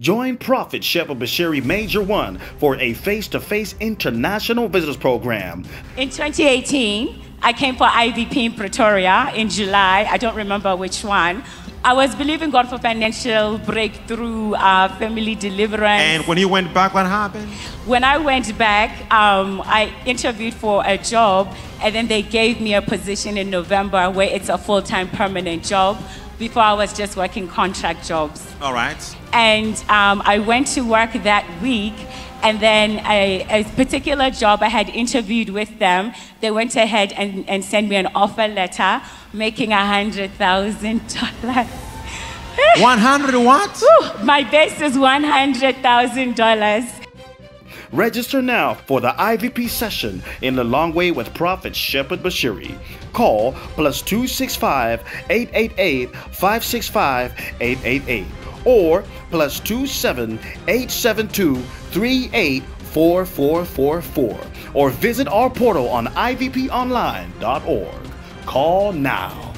Join Prophet Shepherd Bushiri Major 1 for a face to face international visitors program. In 2018, I came for IVP in Pretoria in July. I don't remember which one. I was believing God for financial breakthrough, uh, family deliverance. And when you went back, what happened? When I went back, um, I interviewed for a job, and then they gave me a position in November where it's a full time permanent job. Before I was just working contract jobs. All right. And um, I went to work that week, and then a, a, particular job I had interviewed with them, they went ahead and, and sent me an offer letter making a hundred thousand dollars. One hundred what? My base is one hundred thousand dollars. Register now for the IVP session in Lilongwe with Prophet Shepherd Bushiri. Call plus 265 888 565 888 or plus 27 872 384444 or visit our portal on ivponline.org. Call now.